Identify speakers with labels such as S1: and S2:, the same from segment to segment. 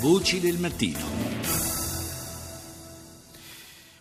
S1: Voci del mattino.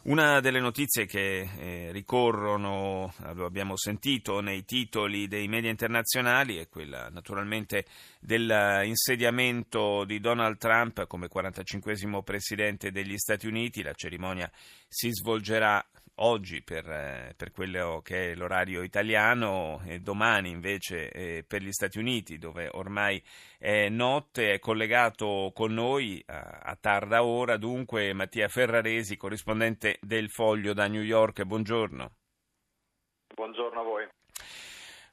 S2: Una delle notizie che eh, ricorrono, lo abbiamo sentito nei titoli dei media internazionali, è quella naturalmente dell'insediamento di Donald Trump come 45 presidente degli Stati Uniti. La cerimonia si svolgerà oggi per, eh, per, quello che è l'orario italiano e domani invece eh, per gli Stati Uniti dove ormai è notte, è collegato con noi a, a tarda ora dunque Mattia Ferraresi, corrispondente del Foglio da New York, buongiorno.
S3: Buongiorno a voi.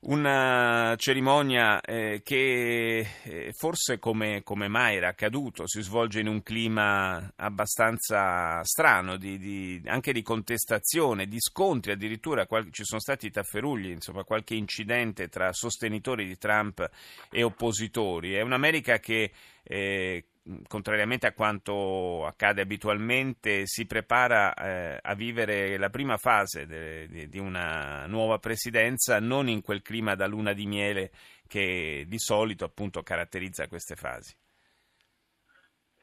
S2: Una cerimonia eh, che eh, forse come, come, mai era accaduto si svolge in un clima abbastanza strano, di, di, anche di contestazione, di scontri, addirittura qual- ci sono stati tafferugli, insomma qualche incidente tra sostenitori di Trump e oppositori. È un'America che eh, contrariamente a quanto accade abitualmente, si prepara eh, a vivere la prima fase de, de, di una nuova presidenza non in quel clima da luna di miele che di solito appunto caratterizza queste fasi.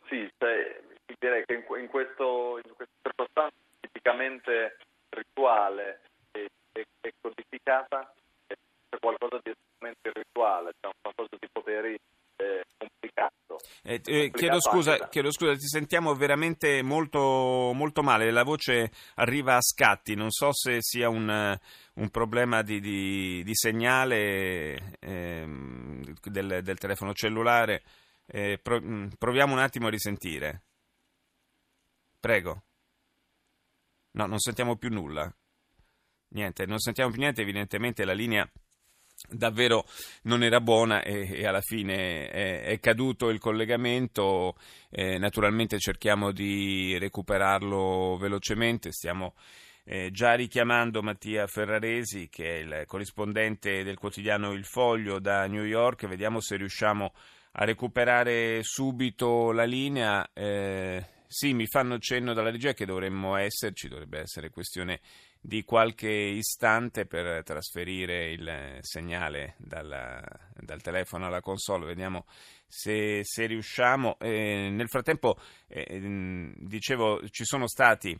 S3: Sì, cioè, direi che in, in, questo, questa circostanza tipicamente rituale e, e, e codificata c'è qualcosa di estremamente rituale, c'è qualcosa di poteri eh, complicato.
S2: Eh, eh, chiedo, scusa, chiedo, scusa, ti sentiamo veramente molto, molto, male, la voce arriva a scatti, non so se sia un, un problema di, di, di segnale ehm, del, del, telefono cellulare. Eh, pro, mm, proviamo un attimo a risentire. Prego. No, non sentiamo più nulla. Niente, non sentiamo più niente, evidentemente la linea davvero non era buona e, e alla fine è, è, caduto il collegamento. Eh, naturalmente cerchiamo di recuperarlo velocemente. Stiamo eh, già richiamando Mattia Ferraresi, che è il corrispondente del quotidiano Il Foglio da New York. Vediamo se riusciamo a recuperare subito la linea. Eh, sì, mi fanno cenno dalla regia che dovremmo esserci, dovrebbe essere questione di qualche istante per trasferire il segnale dal, dal telefono alla console. Vediamo se, se riusciamo. Eh, nel frattempo, eh, dicevo, ci sono stati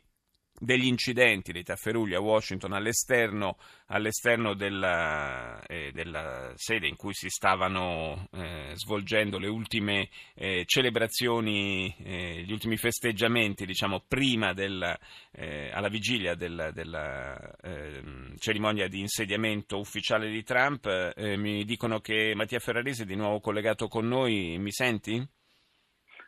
S2: degli incidenti dei tafferugli a Washington all'esterno, all'esterno della, eh, della, sede in cui si stavano eh, svolgendo le ultime eh, celebrazioni, eh, gli ultimi festeggiamenti, diciamo, prima del, eh, alla vigilia del, della ehm, cerimonia di insediamento ufficiale di Trump. Eh, mi dicono che Mattia Ferrarese è di nuovo collegato con noi, mi senti?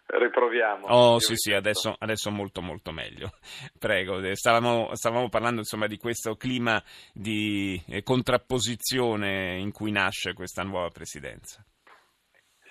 S3: Riproviamo.
S2: Oh sì sì, adesso, adesso, molto molto meglio. Prego, eh, stavamo, stavamo parlando insomma di questo clima di eh, contrapposizione in cui nasce questa nuova presidenza.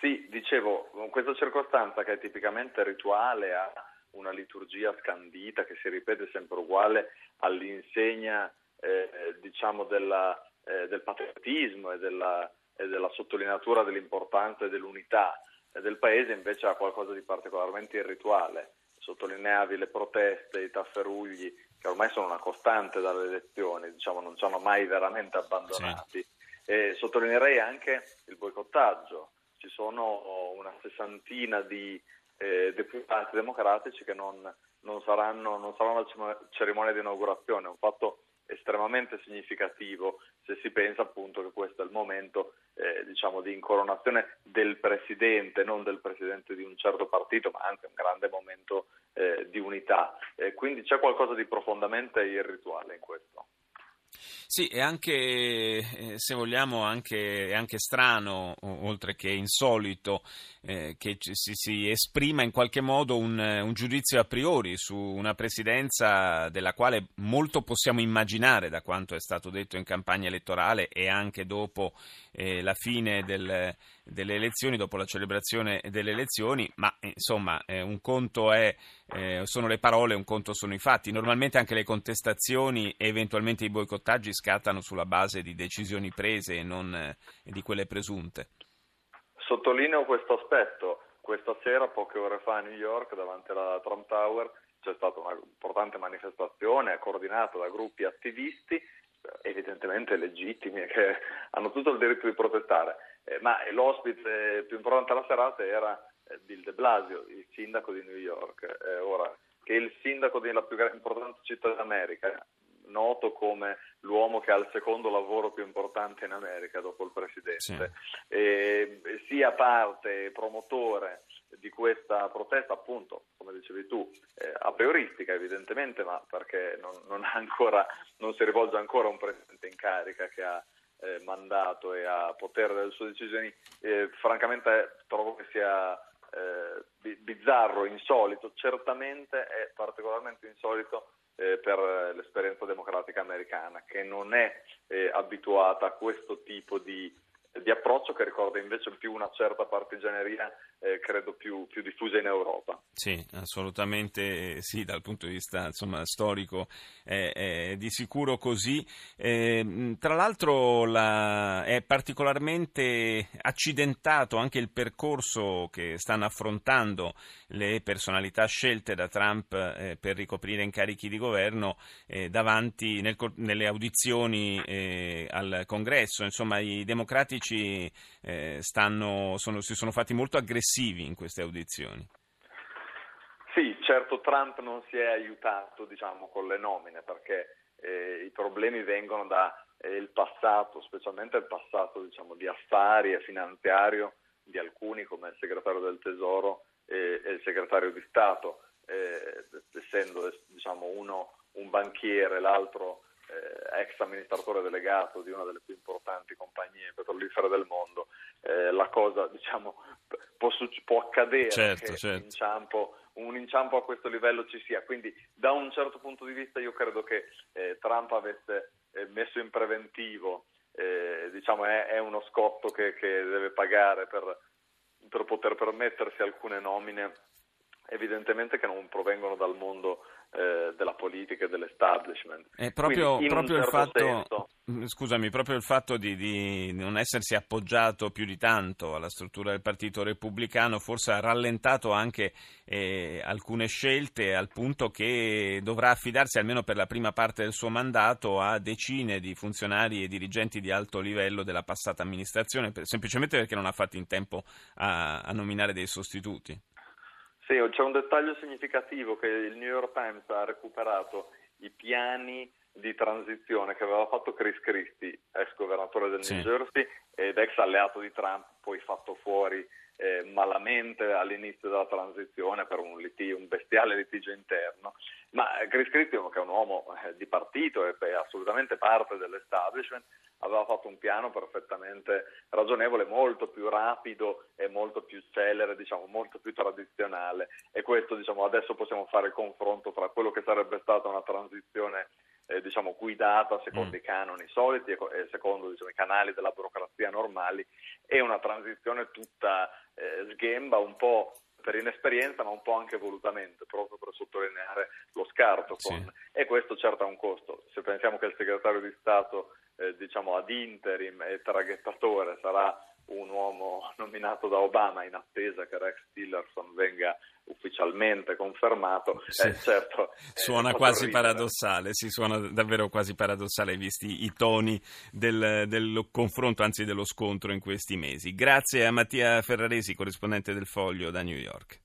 S3: Sì, dicevo, questa circostanza che è tipicamente rituale ha una liturgia scandita che si ripete sempre uguale all'insegna eh, diciamo della, eh, del patriottismo e della, e della sottolineatura dell'importanza e dell'unità del paese invece ha qualcosa di particolarmente irrituale. Sottolineavi le proteste, i tafferugli, che ormai sono una costante dalle elezioni, diciamo, non ci hanno mai veramente abbandonati. Sì. E sottolineerei anche il boicottaggio. Ci sono una sessantina di eh, deputati democratici che non, non, saranno, non saranno alla cerimonia di inaugurazione, un fatto estremamente significativo se si pensa appunto che questo è il momento eh, diciamo di incoronazione del presidente, non del presidente di un certo partito, ma anche un grande momento eh, di unità. Eh, quindi c'è qualcosa di profondamente irrituale in questo.
S2: Sì, è anche, eh, se vogliamo, anche, è anche strano, oltre che insolito, eh, che si, si, esprima in qualche modo un, un, giudizio a priori su una presidenza della quale molto possiamo immaginare da quanto è stato detto in campagna elettorale e anche dopo eh, la fine del, delle elezioni, dopo la celebrazione delle elezioni, ma insomma eh, un conto è, eh, sono le parole, un conto sono i fatti. Normalmente anche le contestazioni e eventualmente i boicottaggi scattano sulla base di decisioni prese e non eh, di quelle presunte.
S3: Sottolineo questo aspetto. Questa sera, poche ore fa a New York, davanti alla Trump Tower, c'è stata un'importante manifestazione coordinata da gruppi attivisti, evidentemente legittimi, che hanno tutto il diritto di protestare. Eh, ma l'ospite più importante della serata era eh, Bill de Blasio, il sindaco di New York. Eh, ora, che il sindaco della più importante città d'America, noto come l'uomo che ha il secondo lavoro più importante in America dopo il presidente, sì. e, sia parte promotore di questa protesta, appunto, come dicevi tu, eh, a prioristica evidentemente, ma perché non, non, ancora, non, si rivolge ancora a un presidente in carica che ha eh, mandato e ha potere delle sue decisioni, eh, francamente trovo che sia eh, bizzarro, insolito, certamente è particolarmente insolito eh, per l'esperienza democratica americana, che non è eh, abituata a questo tipo di, di, approccio, che ricorda invece più una certa partigianeria eh, credo più, più, diffusa in Europa.
S2: Sì, assolutamente sì, dal punto di vista insomma, storico è, è, di sicuro così. Eh, tra l'altro la, è particolarmente accidentato anche il percorso che stanno affrontando le personalità scelte da Trump eh, per ricoprire incarichi di governo eh, davanti nel, nelle audizioni eh, al Congresso. Insomma, i democratici eh, stanno, sono, si sono fatti molto aggressivi aggressivi in queste audizioni.
S3: Sì, certo Trump non si è aiutato diciamo, con le nomine perché eh, i problemi vengono dal eh, passato, specialmente il passato diciamo, di affari e finanziario di alcuni come il segretario del Tesoro e, e il segretario di Stato, eh, essendo diciamo, uno un banchiere, l'altro eh, ex amministratore delegato di una delle più importanti compagnie petrolifere del mondo, eh, la cosa diciamo, può, può accadere
S2: certo,
S3: che
S2: certo.
S3: Inciampo, un inciampo a questo livello ci sia. Quindi da un certo punto di vista io credo che eh, Trump avesse eh, messo in preventivo, eh, diciamo è, è, uno scotto che, che deve pagare per, per poter permettersi alcune nomine evidentemente che non provengono dal mondo eh, della politica e dell'establishment.
S2: È proprio, Quindi, proprio il certo fatto, senso, scusami, proprio il fatto di, di, non essersi appoggiato più di tanto alla struttura del Partito Repubblicano forse ha rallentato anche eh, alcune scelte al punto che dovrà affidarsi almeno per la prima parte del suo mandato a decine di funzionari e dirigenti di alto livello della passata amministrazione, semplicemente perché non ha fatto in tempo a, a nominare dei sostituti.
S3: Sì, c'è un dettaglio significativo che il New York Times ha recuperato i piani di transizione che aveva fatto Chris Christie, ex governatore del New Jersey ed ex alleato di Trump, poi fatto fuori eh, malamente all'inizio della transizione per un, litigio, un bestiale litigio interno. Ma Chris Christie, che è un uomo eh, di partito e è assolutamente parte dell'establishment, aveva fatto un piano perfettamente ragionevole, molto più rapido e molto più celere, diciamo, molto più tradizionale. E questo, diciamo, adesso possiamo fare il confronto tra quello che sarebbe stata una transizione eh, diciamo, guidata secondo mm. i canoni soliti e secondo diciamo, i canali della burocrazia normali e una transizione tutta eh, sghemba, un po' per inesperienza ma un po' anche volutamente, proprio per sottolineare lo scarto. Con... Sì. E questo certo ha un costo. Se pensiamo che il segretario di Stato eh, diciamo ad interim e traghettatore sarà un uomo nominato da Obama in attesa che Rex Tillerson venga ufficialmente confermato, sì. eh, certo,
S2: suona quasi ridere. paradossale, si suona davvero quasi paradossale visti i toni del, del, confronto, anzi dello scontro in questi mesi. Grazie a Mattia Ferraresi, corrispondente del Foglio da New York.